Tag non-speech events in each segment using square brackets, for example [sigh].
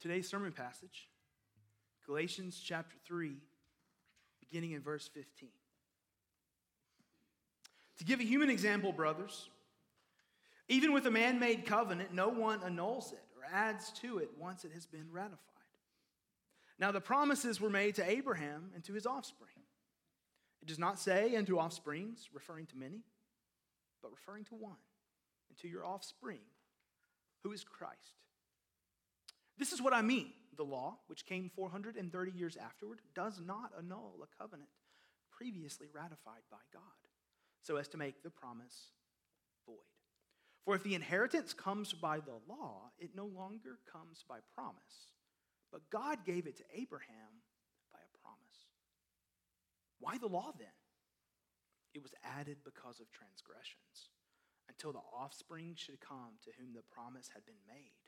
today's sermon passage, Galatians chapter 3, beginning in verse 15. To give a human example, brothers, even with a man made covenant, no one annuls it or adds to it once it has been ratified. Now, the promises were made to Abraham and to his offspring. It does not say, and to offsprings, referring to many, but referring to one, and to your offspring, who is Christ. This is what I mean. The law, which came 430 years afterward, does not annul a covenant previously ratified by God, so as to make the promise void. For if the inheritance comes by the law, it no longer comes by promise, but God gave it to Abraham by a promise. Why the law then? It was added because of transgressions, until the offspring should come to whom the promise had been made.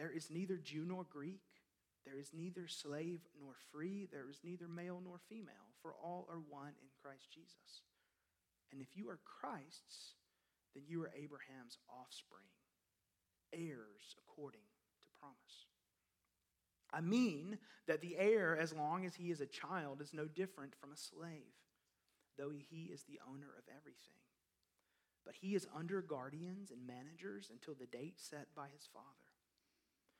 There is neither Jew nor Greek, there is neither slave nor free, there is neither male nor female, for all are one in Christ Jesus. And if you are Christ's, then you are Abraham's offspring, heirs according to promise. I mean that the heir, as long as he is a child, is no different from a slave, though he is the owner of everything. But he is under guardians and managers until the date set by his father.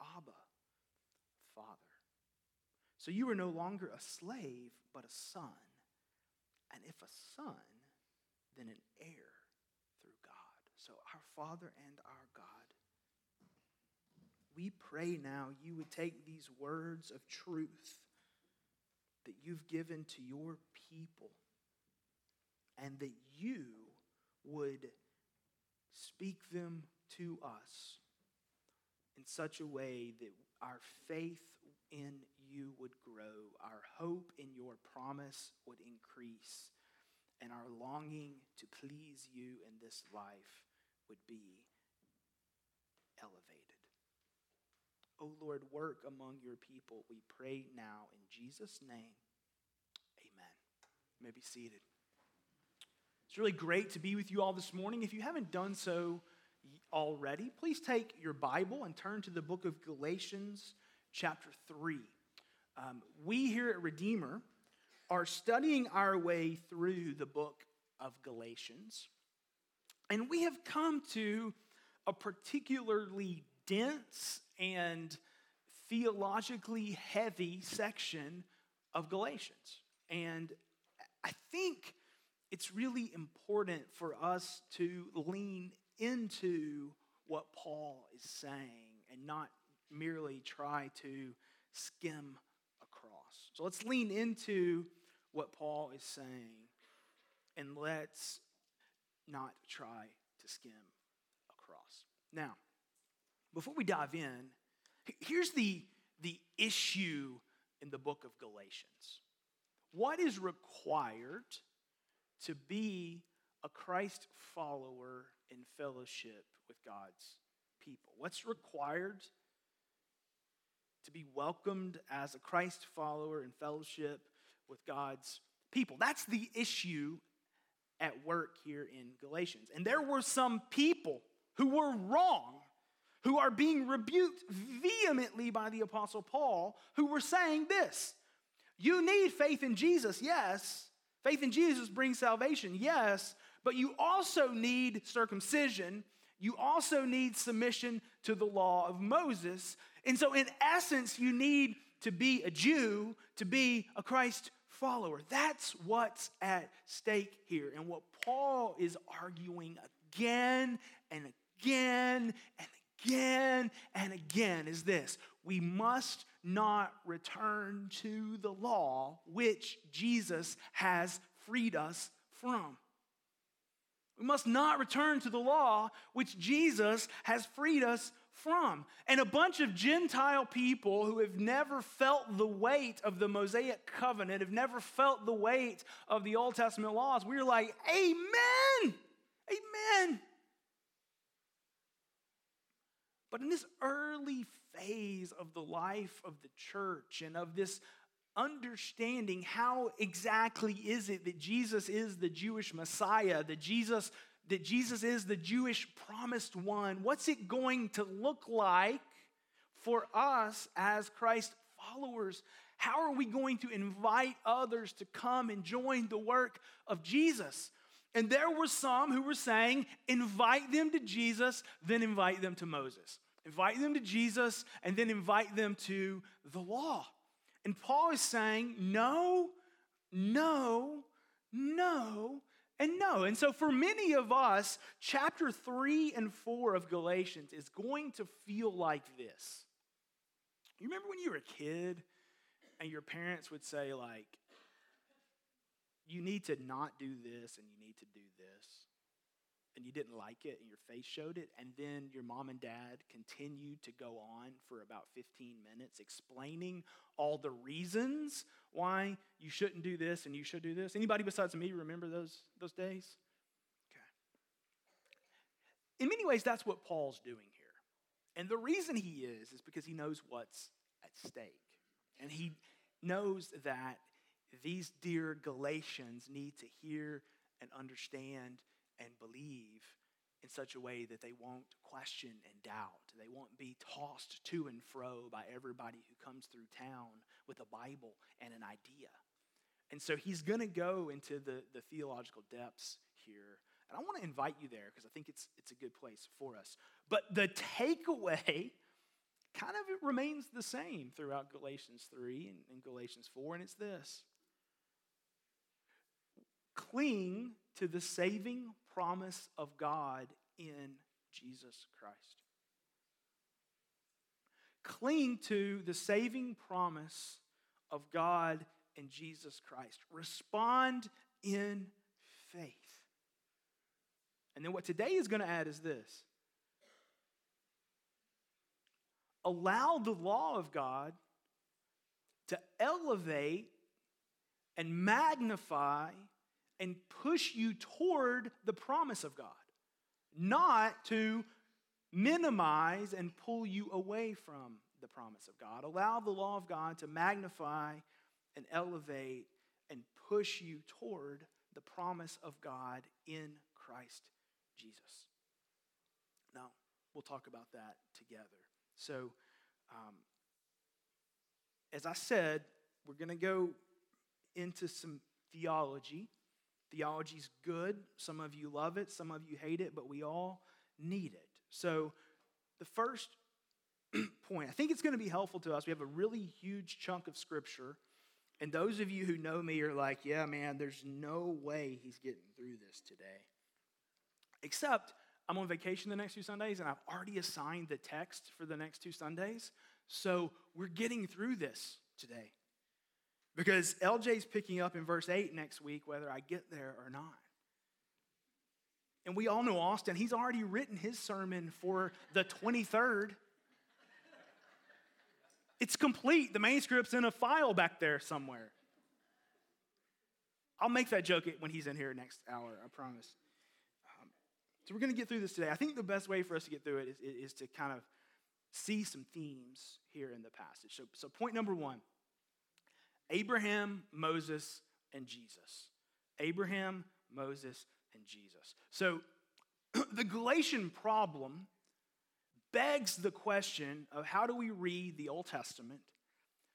Abba, Father. So you are no longer a slave, but a son. And if a son, then an heir through God. So our Father and our God. We pray now you would take these words of truth that you've given to your people and that you would speak them to us in such a way that our faith in you would grow, our hope in your promise would increase, and our longing to please you in this life would be elevated. O oh Lord, work among your people. We pray now in Jesus' name. Amen. You may be seated. It's really great to be with you all this morning. If you haven't done so already, please take your Bible and turn to the book of Galatians, chapter 3. Um, we here at Redeemer are studying our way through the book of Galatians, and we have come to a particularly dense and theologically heavy section of Galatians. And I think it's really important for us to lean into what Paul is saying and not merely try to skim across. So let's lean into what Paul is saying and let's not try to skim across. Now, before we dive in, here's the, the issue in the book of Galatians. What is required to be a Christ follower in fellowship with God's people? What's required to be welcomed as a Christ follower in fellowship with God's people. That's the issue at work here in Galatians. And there were some people who were wrong, who are being rebuked vehemently by the Apostle Paul, who were saying this You need faith in Jesus, yes. Faith in Jesus brings salvation, yes. But you also need circumcision. You also need submission to the law of Moses. And so, in essence, you need to be a Jew to be a Christ follower. That's what's at stake here. And what Paul is arguing again and again and again and again is this we must not return to the law which Jesus has freed us from. We must not return to the law which Jesus has freed us from. And a bunch of Gentile people who have never felt the weight of the Mosaic covenant, have never felt the weight of the Old Testament laws, we're like, Amen! Amen! But in this early phase of the life of the church and of this understanding how exactly is it that Jesus is the Jewish Messiah, that Jesus that Jesus is the Jewish promised one. What's it going to look like for us as Christ followers? How are we going to invite others to come and join the work of Jesus? And there were some who were saying, invite them to Jesus, then invite them to Moses. Invite them to Jesus, and then invite them to the law. And Paul is saying, no, no, no, and no. And so, for many of us, chapter 3 and 4 of Galatians is going to feel like this. You remember when you were a kid and your parents would say, like, you need to not do this and you need to do this and you didn't like it and your face showed it, and then your mom and dad continued to go on for about 15 minutes explaining all the reasons why you shouldn't do this and you should do this. Anybody besides me remember those, those days? Okay. In many ways, that's what Paul's doing here. And the reason he is, is because he knows what's at stake. And he knows that these dear Galatians need to hear and understand and believe in such a way that they won't question and doubt. They won't be tossed to and fro by everybody who comes through town with a Bible and an idea. And so he's going to go into the, the theological depths here. And I want to invite you there because I think it's, it's a good place for us. But the takeaway kind of remains the same throughout Galatians 3 and, and Galatians 4, and it's this cling to the saving promise of God in Jesus Christ. Cling to the saving promise of God in Jesus Christ. Respond in faith. And then what today is going to add is this allow the law of God to elevate and magnify and push you toward the promise of God, not to minimize and pull you away from the promise of God. Allow the law of God to magnify and elevate and push you toward the promise of God in Christ Jesus. Now, we'll talk about that together. So, um, as I said, we're going to go into some theology Theology's good. Some of you love it, some of you hate it, but we all need it. So, the first [clears throat] point, I think it's going to be helpful to us. We have a really huge chunk of scripture. And those of you who know me are like, yeah, man, there's no way he's getting through this today. Except I'm on vacation the next two Sundays and I've already assigned the text for the next two Sundays. So we're getting through this today. Because LJ's picking up in verse 8 next week, whether I get there or not. And we all know Austin, he's already written his sermon for the 23rd. It's complete. The manuscript's in a file back there somewhere. I'll make that joke when he's in here next hour, I promise. Um, so we're going to get through this today. I think the best way for us to get through it is, is to kind of see some themes here in the passage. So, so point number one Abraham, Moses, and Jesus. Abraham, Moses, and Jesus. So [clears throat] the Galatian problem begs the question of how do we read the Old Testament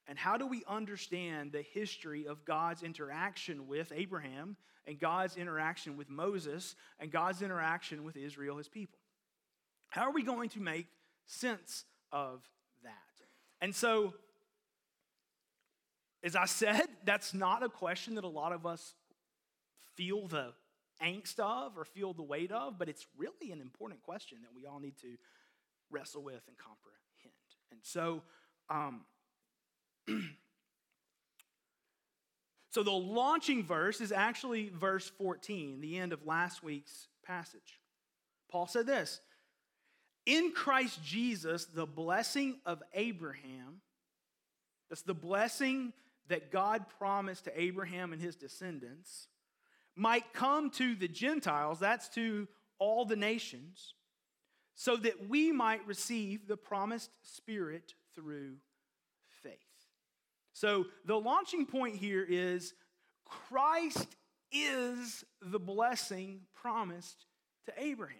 and how do we understand the history of God's interaction with Abraham and God's interaction with Moses and God's interaction with Israel, his people? How are we going to make sense of that? And so, as I said, that's not a question that a lot of us feel the angst of or feel the weight of, but it's really an important question that we all need to wrestle with and comprehend. And so, um, [clears throat] so the launching verse is actually verse 14, the end of last week's passage. Paul said this In Christ Jesus, the blessing of Abraham, that's the blessing that God promised to Abraham and his descendants, might come to the Gentiles, that's to all the nations, so that we might receive the promised Spirit through faith. So the launching point here is Christ is the blessing promised to Abraham,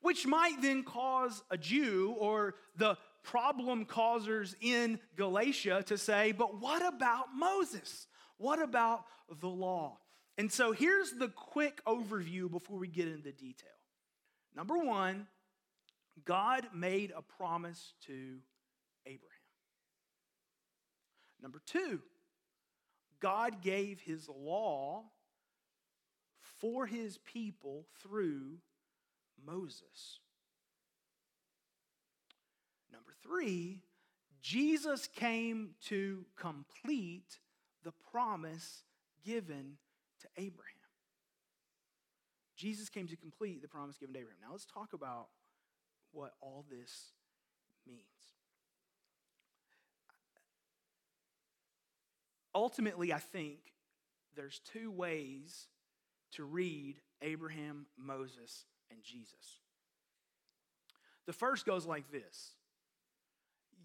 which might then cause a Jew or the problem causers in Galatia to say, but what about Moses? What about the law? And so here's the quick overview before we get into detail. Number one, God made a promise to Abraham. Number two, God gave his law for his people through Moses. Number three, Jesus came to complete the promise given to Abraham. Jesus came to complete the promise given to Abraham. Now let's talk about what all this means. Ultimately, I think there's two ways to read Abraham, Moses, and Jesus. The first goes like this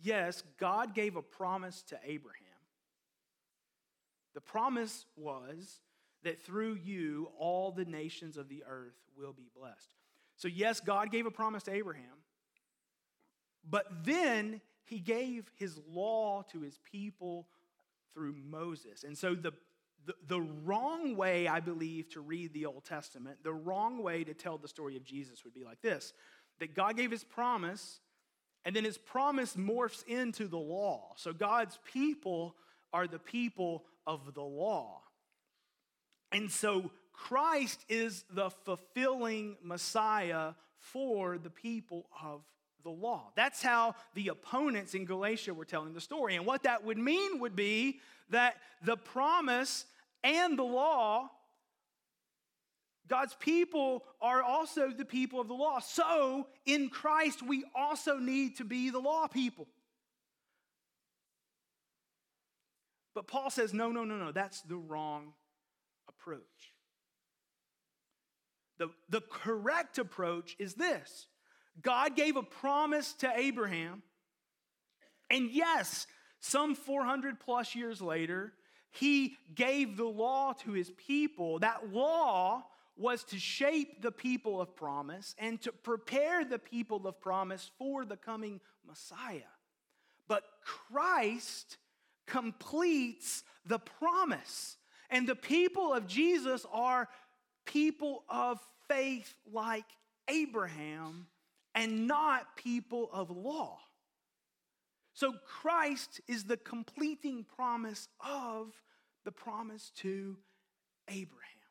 Yes, God gave a promise to Abraham. The promise was that through you all the nations of the earth will be blessed. So, yes, God gave a promise to Abraham, but then he gave his law to his people through Moses. And so, the, the, the, wrong way, I believe, to read the Old Testament, the wrong way to tell the story of Jesus would be like this that God gave his promise, and then his promise morphs into the law. So, God's people are the people of the law. And so Christ is the fulfilling Messiah for the people of the law. That's how the opponents in Galatia were telling the story. And what that would mean would be that the promise and the law, God's people are also the people of the law. So in Christ, we also need to be the law people. But Paul says, no, no, no, no, that's the wrong approach. The, the correct approach is this God gave a promise to Abraham, and yes, some 400 plus years later, he gave the law to his people. That law was to shape the people of promise and to prepare the people of promise for the coming Messiah. But Christ completes the promise. And the people of Jesus are people of faith like Abraham and not people of law. So Christ is the completing promise of the promise to Abraham.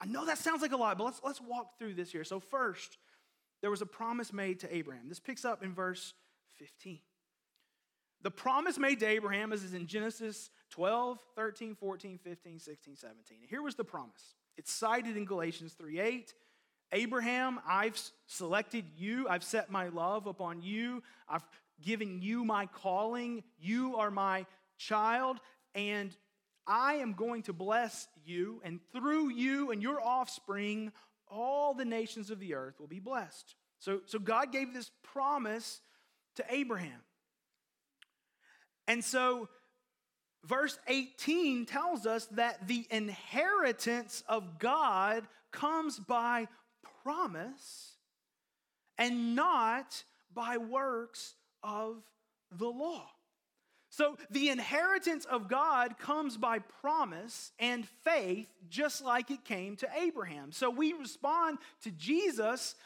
I know that sounds like a lot, but let's, let's walk through this here. So, first, there was a promise made to Abraham. This picks up in verse 15. The promise made to Abraham is in Genesis 12, 13, 14, 15, 16, 17. Here was the promise. It's cited in Galatians 3 8. Abraham, I've selected you. I've set my love upon you. I've given you my calling. You are my child, and I am going to bless you, and through you and your offspring, all the nations of the earth will be blessed. So, so God gave this promise to Abraham. And so, verse 18 tells us that the inheritance of God comes by promise and not by works of the law. So the inheritance of God comes by promise and faith, just like it came to Abraham. So we respond to Jesus,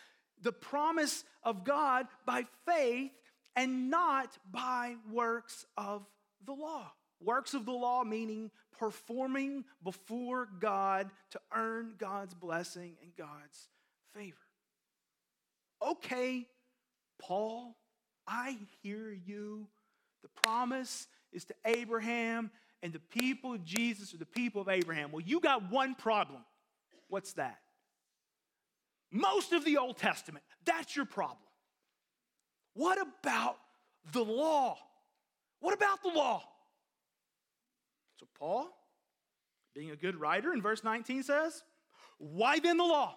the promise of God, by faith and not by works of the law. Works of the law meaning performing before God to earn God's blessing and God's favor. Okay, Paul, I hear you the promise is to Abraham, and the people of Jesus are the people of Abraham. Well, you got one problem. What's that? Most of the Old Testament, that's your problem. What about the law? What about the law? So, Paul, being a good writer in verse 19 says, Why then the law?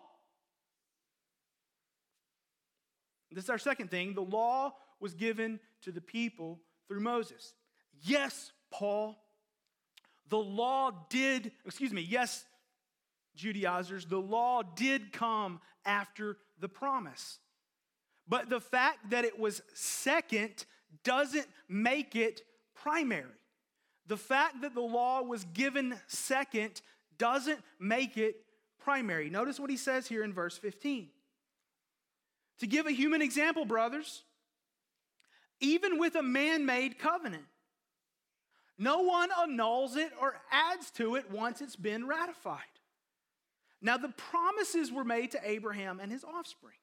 This is our second thing. The law was given to the people through Moses. Yes, Paul, the law did, excuse me, yes, Judaizers, the law did come after the promise. But the fact that it was second doesn't make it primary. The fact that the law was given second doesn't make it primary. Notice what he says here in verse 15. To give a human example, brothers, even with a man made covenant. No one annuls it or adds to it once it's been ratified. Now, the promises were made to Abraham and his offspring.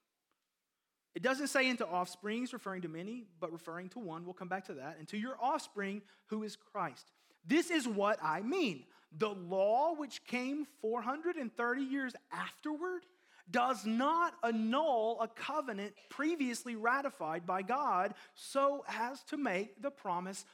It doesn't say into offsprings, referring to many, but referring to one. We'll come back to that. And to your offspring, who is Christ. This is what I mean. The law, which came 430 years afterward, does not annul a covenant previously ratified by God so as to make the promise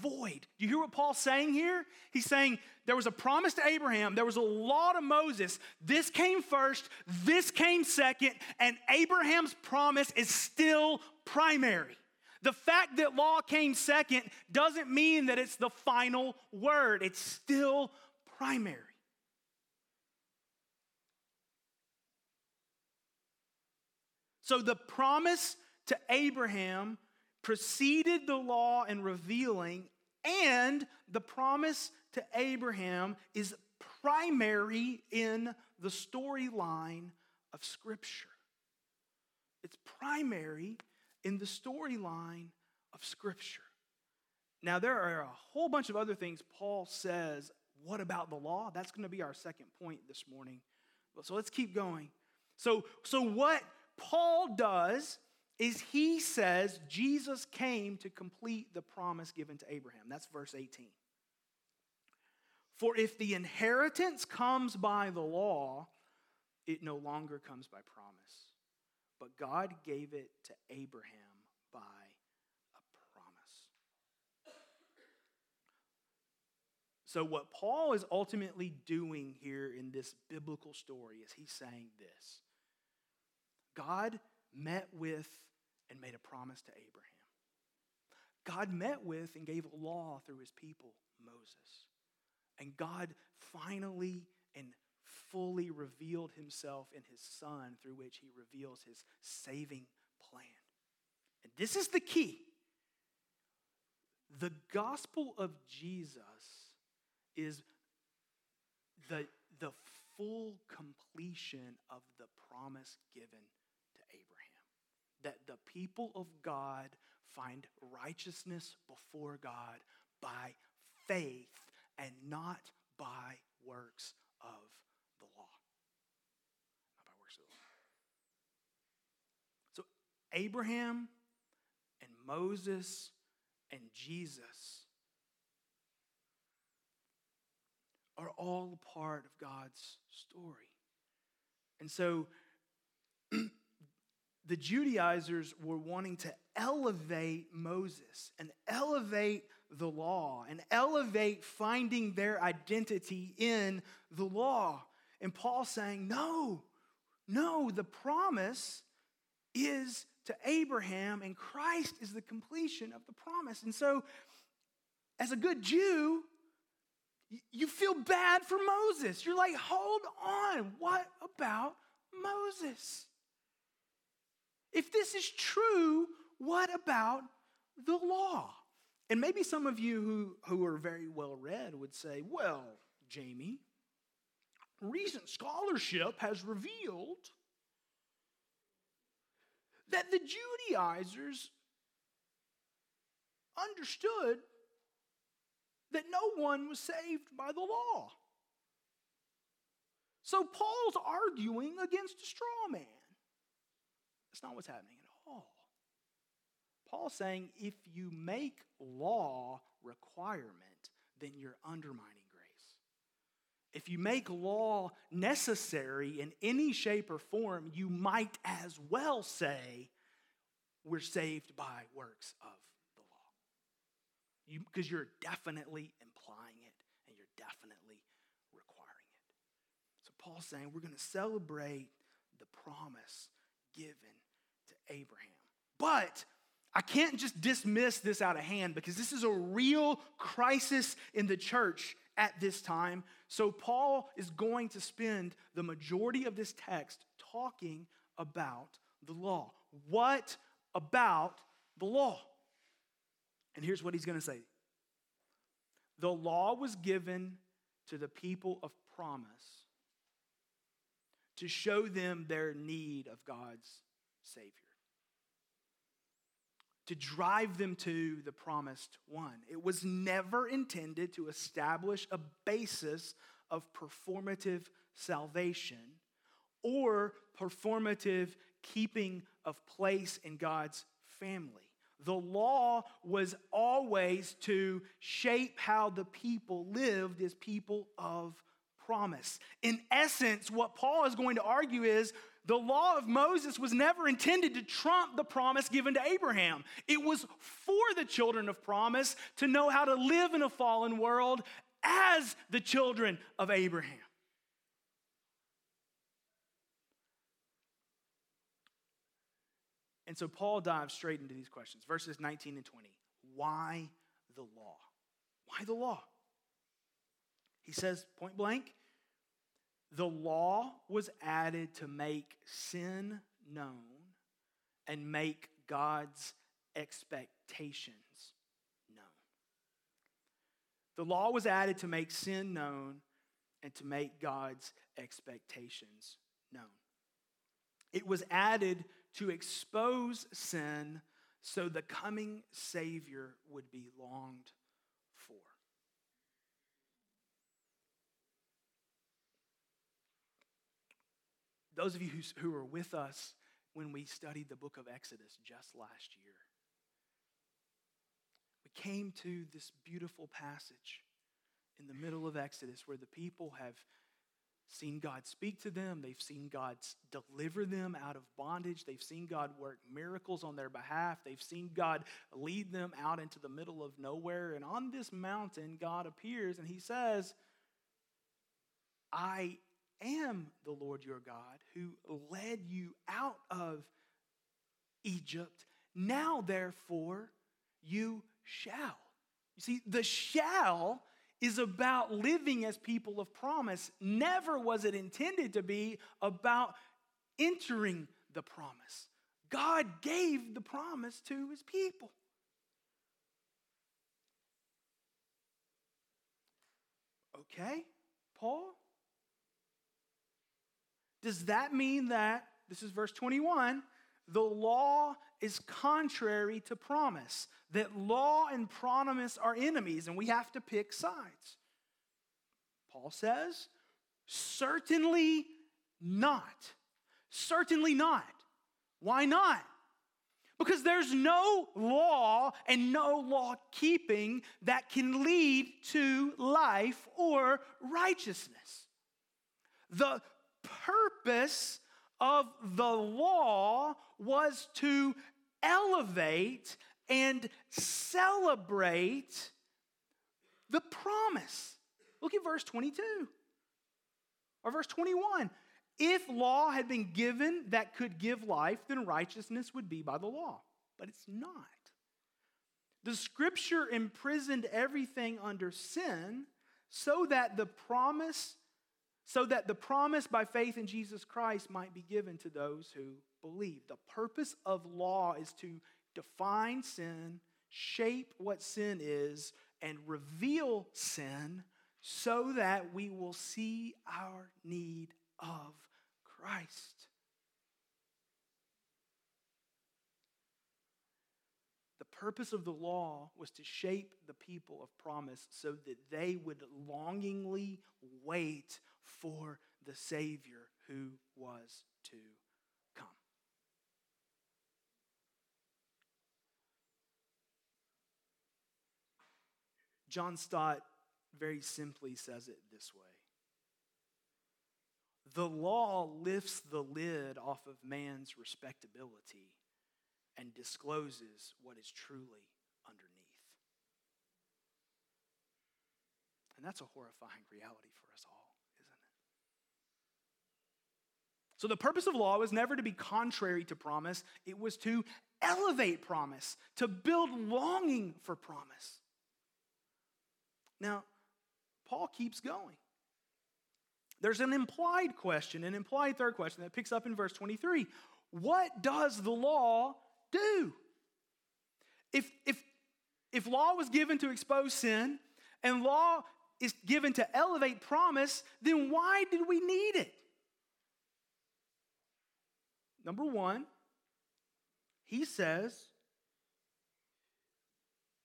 void. Do you hear what Paul's saying here? He's saying there was a promise to Abraham, there was a law to Moses. This came first, this came second, and Abraham's promise is still primary. The fact that law came second doesn't mean that it's the final word, it's still primary. So the promise to Abraham preceded the law and revealing, and the promise to Abraham is primary in the storyline of Scripture. It's primary in the storyline of Scripture. Now, there are a whole bunch of other things Paul says. What about the law? That's going to be our second point this morning. So let's keep going. So, so what Paul does is he says Jesus came to complete the promise given to Abraham. That's verse 18. For if the inheritance comes by the law, it no longer comes by promise. But God gave it to Abraham by a promise. So, what Paul is ultimately doing here in this biblical story is he's saying this God met with and made a promise to Abraham. God met with and gave a law through his people, Moses. And God finally and fully revealed himself in his son, through which he reveals his saving plan. And this is the key the gospel of Jesus is the, the full completion of the promise given that the people of God find righteousness before God by faith and not by works of the law. Not by works of the law. So, Abraham and Moses and Jesus are all part of God's story. And so, [clears throat] the Judaizers were wanting to elevate Moses and elevate the law and elevate finding their identity in the law. And Paul saying, no, no, the promise is to Abraham, and Christ is the completion of the promise. And so, as a good Jew, you feel bad for Moses. You're like, hold on, what about Moses? If this is true, what about the law? And maybe some of you who, who are very well read would say, well, Jamie, recent scholarship has revealed that the Judaizers understood that no one was saved by the law. So Paul's arguing against a straw man. That's not what's happening at all. Paul's saying if you make law requirement, then you're undermining grace. If you make law necessary in any shape or form, you might as well say we're saved by works of the law. because you, are definitely implying it and you're definitely requiring it. So Paul's saying we're going to celebrate the promise given Abraham. But I can't just dismiss this out of hand because this is a real crisis in the church at this time. So Paul is going to spend the majority of this text talking about the law. What about the law? And here's what he's going to say The law was given to the people of promise to show them their need of God's Savior, to drive them to the promised one. It was never intended to establish a basis of performative salvation or performative keeping of place in God's family. The law was always to shape how the people lived as people of promise. In essence, what Paul is going to argue is the law of Moses was never intended to trump the promise given to Abraham. It was for the children of promise to know how to live in a fallen world as the children of Abraham. And so Paul dives straight into these questions. Verses 19 and 20. Why the law? Why the law? He says point blank the law was added to make sin known and make God's expectations known. The law was added to make sin known and to make God's expectations known. It was added to expose sin so the coming Savior would be longed for. Those of you who, who were with us when we studied the book of Exodus just last year, we came to this beautiful passage in the middle of Exodus where the people have seen God speak to them. They've seen God deliver them out of bondage. They've seen God work miracles on their behalf. They've seen God lead them out into the middle of nowhere. And on this mountain, God appears and he says, I am the Lord your God who led you out of Egypt. Now, therefore, you shall. You see, the shall is about living as people of promise. Never was it intended to be about entering the promise. God gave the promise to his people. Okay, Paul? Does that mean that, this is verse 21, the law is contrary to promise, that law and promise are enemies, and we have to pick sides. Paul says, certainly not. Certainly not. Why not? Because there's no law and no law keeping that can lead to life or righteousness. The purpose of the law was to elevate and celebrate the promise. Look at verse 22 or verse 21. If law had been given that could give life, then righteousness would be by the law. But it's not. The scripture imprisoned everything under sin so that the promise so that the promise by faith in Jesus Christ might be given to those who believe. The purpose of law is to define sin, shape what sin is, and reveal sin so that we will see our need of Christ. The purpose of the law was to shape the people of promise so that they would longingly wait for the Savior who was to come. John Stott very simply says it this way The law lifts the lid off of man's respectability and discloses what is truly underneath. And that's a horrifying reality for us all, isn't it? So, the purpose of law was never to be contrary to promise, it was to elevate promise, to build longing for promise. Now, Paul keeps going. There's an implied question, an implied third question that picks up in verse 23. What does the law do? If, if, if law was given to expose sin and law is given to elevate promise, then why did we need it? Number one, he says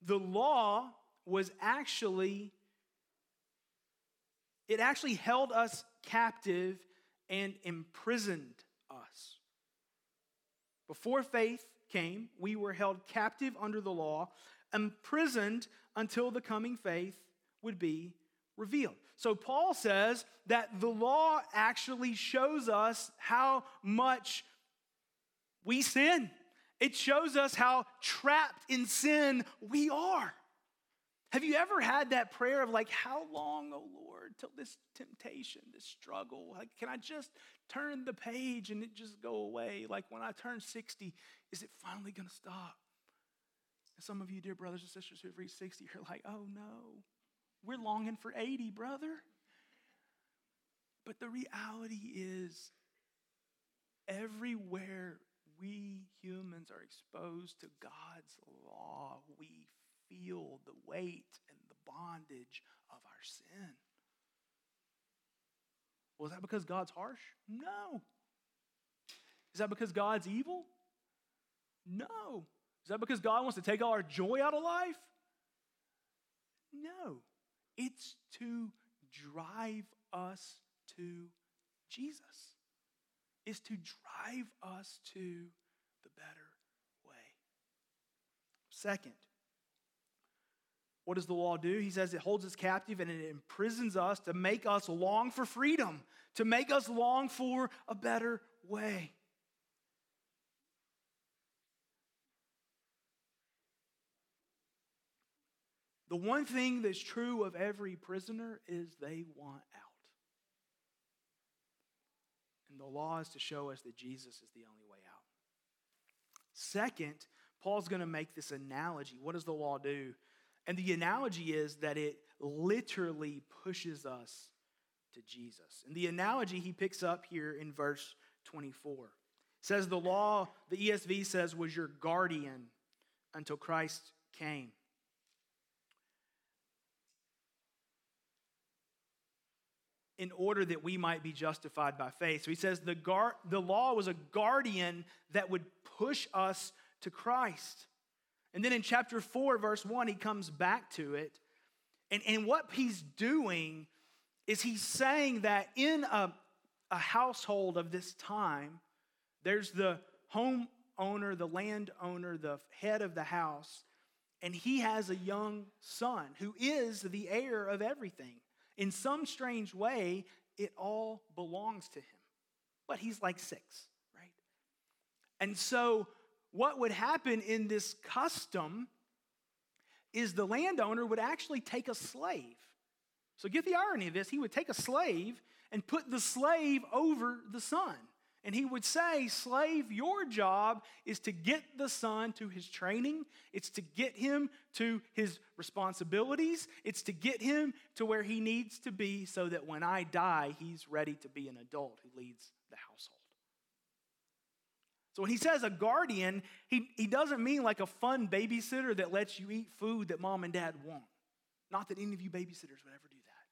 the law was actually it actually held us captive and imprisoned us. Before faith came, we were held captive under the law, imprisoned until the coming faith would be revealed. So Paul says that the law actually shows us how much we sin. It shows us how trapped in sin we are. Have you ever had that prayer of like, how long, oh Lord, till this temptation, this struggle? Like, can I just turn the page and it just go away? Like when I turn 60, is it finally gonna stop? And some of you, dear brothers and sisters who have reached 60, you're like, oh no, we're longing for 80, brother. But the reality is, everywhere we humans are exposed to God's law, we feel the weight and the bondage of our sin. Well, is that because God's harsh? No. Is that because God's evil? No. Is that because God wants to take all our joy out of life? No. It's to drive us to Jesus. It's to drive us to the better way. Second, what does the law do? He says it holds us captive and it imprisons us to make us long for freedom, to make us long for a better way. The one thing that's true of every prisoner is they want out. And the law is to show us that Jesus is the only way out. Second, Paul's going to make this analogy. What does the law do? And the analogy is that it literally pushes us to Jesus. And the analogy he picks up here in verse 24 it says the law, the ESV says, was your guardian until Christ came. In order that we might be justified by faith. So he says the, gar- the law was a guardian that would push us to Christ. And then in chapter 4, verse 1, he comes back to it. And, and what he's doing is he's saying that in a, a household of this time, there's the home owner, the landowner, the head of the house, and he has a young son who is the heir of everything. In some strange way, it all belongs to him. But he's like six, right? And so what would happen in this custom is the landowner would actually take a slave So get the irony of this. He would take a slave and put the slave over the son. And he would say, Slave, your job is to get the son to his training, it's to get him to his responsibilities, it's to get him to where he needs to be so that when I die, he's ready to be an adult who leads the household. So when he says a guardian, he, he doesn't mean like a fun babysitter that lets you eat food that mom and dad want. Not that any of you babysitters would ever do that.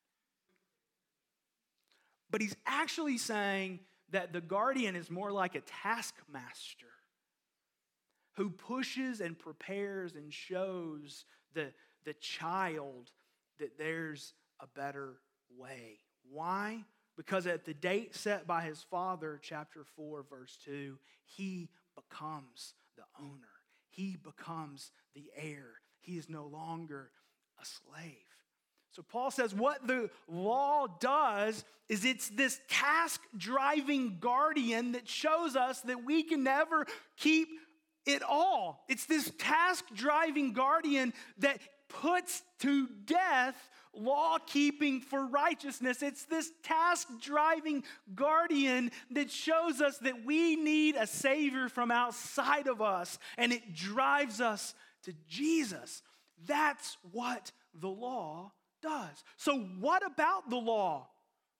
But he's actually saying that the guardian is more like a taskmaster who pushes and prepares and shows the, the child that there's a better way. Why? Because at the date set by his father, chapter 4, verse 2, he becomes the owner. He becomes the heir. He is no longer a slave. So Paul says what the law does is it's this task driving guardian that shows us that we can never keep it all. It's this task driving guardian that puts to death law keeping for righteousness. It's this task driving guardian that shows us that we need a Savior from outside of us, and it drives us to Jesus. That's what the law does. So, what about the law?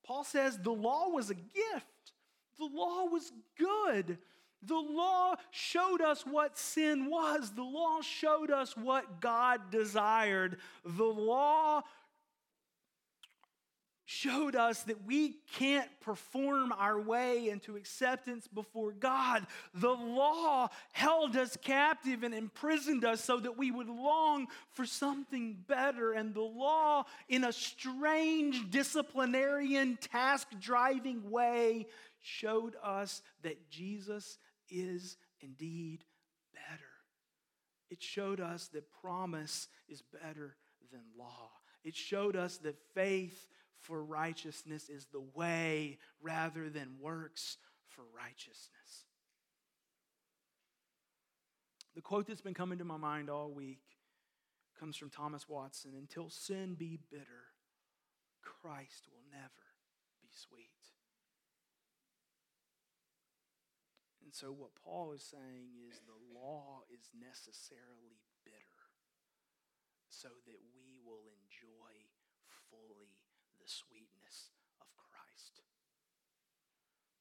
Paul says the law was a gift, the law was good. The law showed us what sin was. The law showed us what God desired. The law showed us that we can't perform our way into acceptance before God. The law held us captive and imprisoned us so that we would long for something better. And the law, in a strange disciplinarian, task driving way, showed us that Jesus is indeed better. It showed us that promise is better than law. It showed us that faith for righteousness is the way rather than works for righteousness. The quote that's been coming to my mind all week comes from Thomas Watson Until sin be bitter, Christ will never be sweet. And so, what Paul is saying is the law is necessarily bitter so that we will enjoy fully the sweetness of Christ.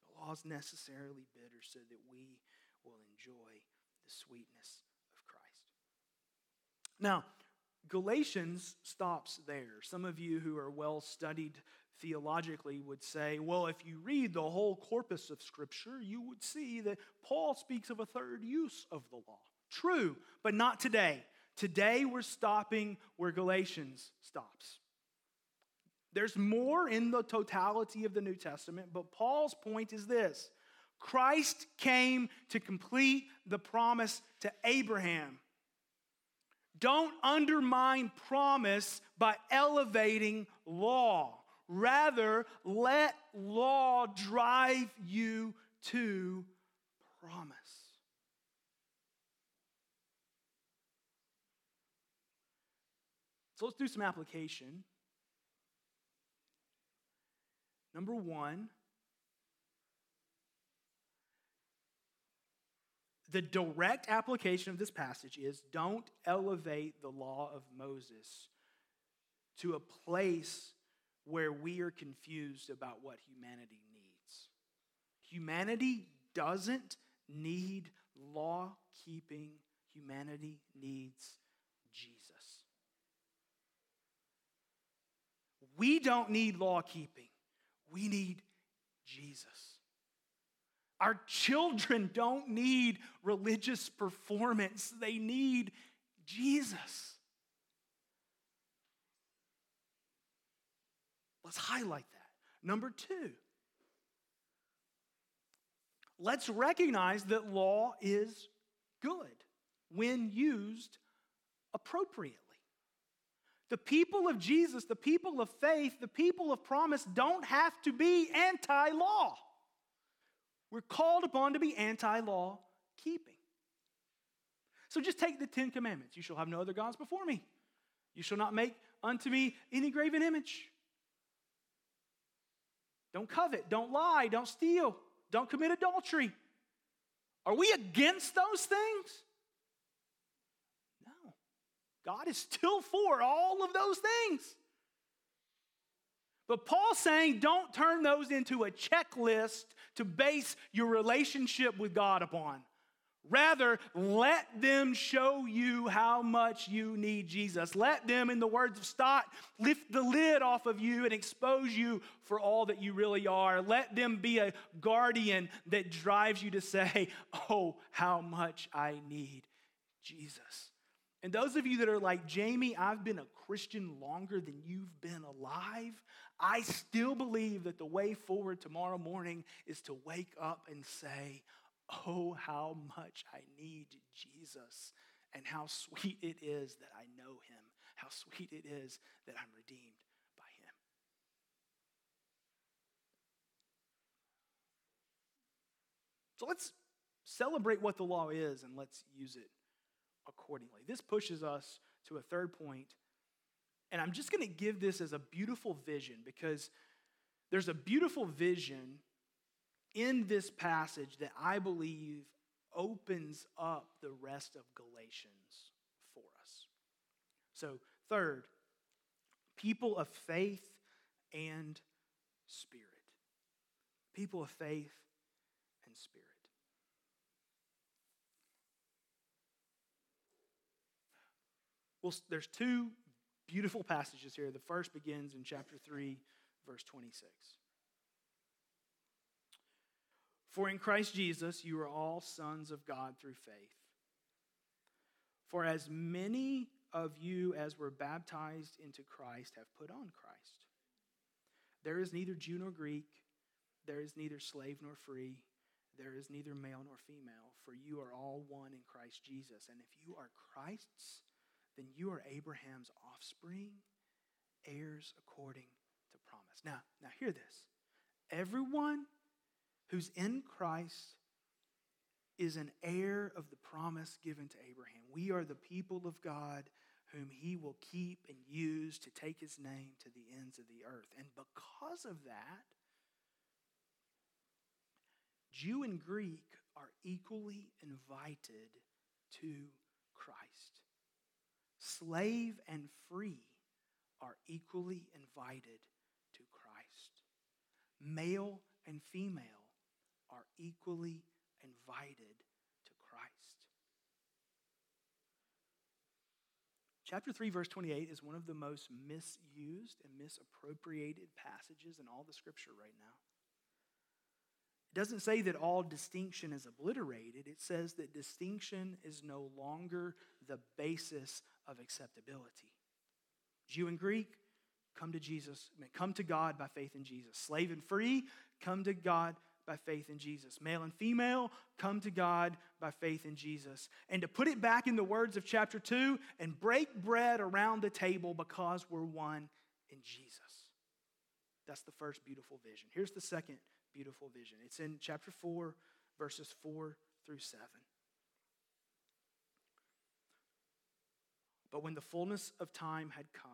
The law is necessarily bitter so that we will enjoy the sweetness of Christ. Now, Galatians stops there. Some of you who are well studied theologically would say, well, if you read the whole corpus of Scripture, you would see that Paul speaks of a third use of the law. True, but not today. Today we're stopping where Galatians stops. There's more in the totality of the New Testament, but Paul's point is this Christ came to complete the promise to Abraham. Don't undermine promise by elevating law. Rather, let law drive you to promise. So let's do some application. Number one, the direct application of this passage is don't elevate the law of Moses to a place where we are confused about what humanity needs. Humanity doesn't need law keeping, humanity needs Jesus. We don't need law keeping. We need Jesus. Our children don't need religious performance, they need Jesus. Let's highlight that. Number two, let's recognize that law is good when used appropriately. The people of Jesus, the people of faith, the people of promise don't have to be anti law. We're called upon to be anti law keeping. So just take the Ten Commandments. You shall have no other gods before me. You shall not make unto me any graven image. Don't covet, don't lie, don't steal, don't commit adultery. Are we against those things? God is still for all of those things. But Paul's saying don't turn those into a checklist to base your relationship with God upon. Rather, let them show you how much you need Jesus. Let them, in the words of Stott, lift the lid off of you and expose you for all that you really are. Let them be a guardian that drives you to say, [laughs] Oh, how much I need Jesus. And those of you that are like, Jamie, I've been a Christian longer than you've been alive, I still believe that the way forward tomorrow morning is to wake up and say, Oh, how much I need Jesus, and how sweet it is that I know him, how sweet it is that I'm redeemed by him. So let's celebrate what the law is and let's use it accordingly. This pushes us to a third point, and I'm just going to give this as a beautiful vision because there's a beautiful vision in this passage that I believe opens up the rest of Galatians for us. So, third, people of faith and spirit. People of faith and spirit. Well, there's two beautiful passages here. The first begins in chapter 3, verse 26. For in Christ Jesus you are all sons of God through faith. For as many of you as were baptized into Christ have put on Christ. There is neither Jew nor Greek, there is neither slave nor free, there is neither male nor female, for you are all one in Christ Jesus. And if you are Christ's, then you are Abraham's offspring, heirs according to promise. Now, now hear this. Everyone who's in Christ is an heir of the promise given to Abraham. We are the people of God whom he will keep and use to take his name to the ends of the earth. And because of that, Jew and Greek are equally invited to Christ. Slave and free are equally invited to Christ. Male and female are equally invited to Christ. Chapter 3, verse 28 is one of the most misused and misappropriated passages in all the scripture right now. It doesn't say that all distinction is obliterated. It says that distinction is no longer the basis of acceptability. Jew and Greek, come to Jesus, come to God by faith in Jesus. Slave and free, come to God by faith in Jesus. Male and female come to God by faith in Jesus. And to put it back in the words of chapter 2 and break bread around the table because we're one in Jesus. That's the first beautiful vision. Here's the second beautiful vision it's in chapter 4, verses 4 through 7. But when the fullness of time had come,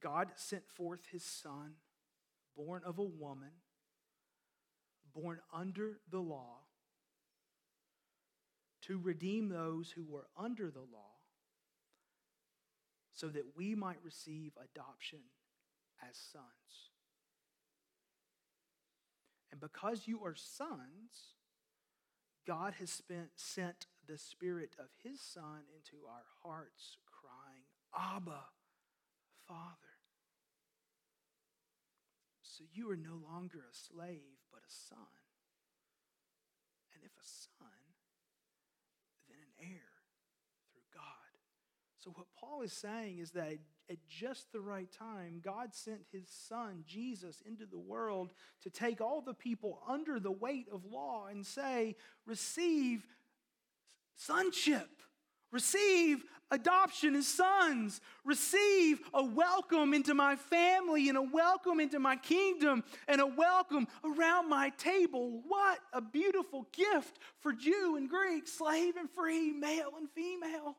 God sent forth his Son, born of a woman born under the law to redeem those who were under the law so that we might receive adoption as sons. And because you are sons, God has spent, sent the Spirit of His Son into our hearts, crying, Abba, Father. So you are no longer a slave, but a son. And if a son, then an heir through God. So what Paul is saying is that at just the right time, God sent his son, Jesus, into the world to take all the people under the weight of law and say, receive sonship. Receive adoption as sons. Receive a welcome into my family and a welcome into my kingdom and a welcome around my table. What a beautiful gift for Jew and Greek, slave and free, male and female.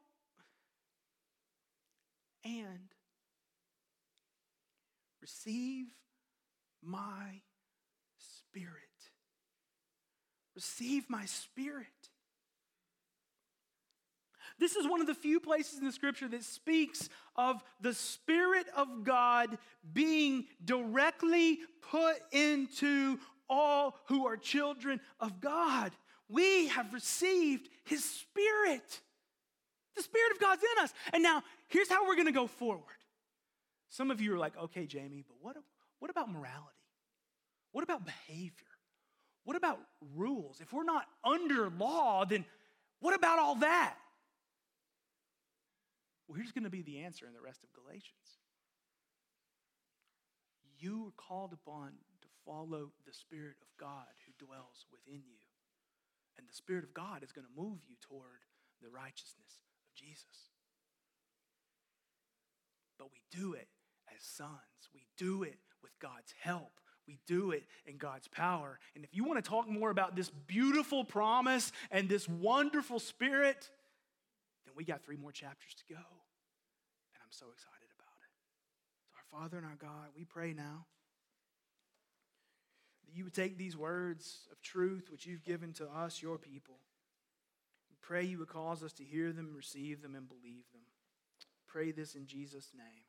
And receive my spirit. Receive my spirit. This is one of the few places in the scripture that speaks of the Spirit of God being directly put into all who are children of God. We have received His Spirit. The Spirit of God's in us. And now, here's how we're going to go forward. Some of you are like, okay, Jamie, but what, what about morality? What about behavior? What about rules? If we're not under law, then what about all that? Well, here's going to be the answer in the rest of Galatians. You are called upon to follow the Spirit of God who dwells within you. And the Spirit of God is going to move you toward the righteousness of Jesus. But we do it as sons, we do it with God's help. We do it in God's power. And if you want to talk more about this beautiful promise and this wonderful spirit, we got three more chapters to go. And I'm so excited about it. So, our Father and our God, we pray now that you would take these words of truth which you've given to us, your people. We pray you would cause us to hear them, receive them, and believe them. Pray this in Jesus' name.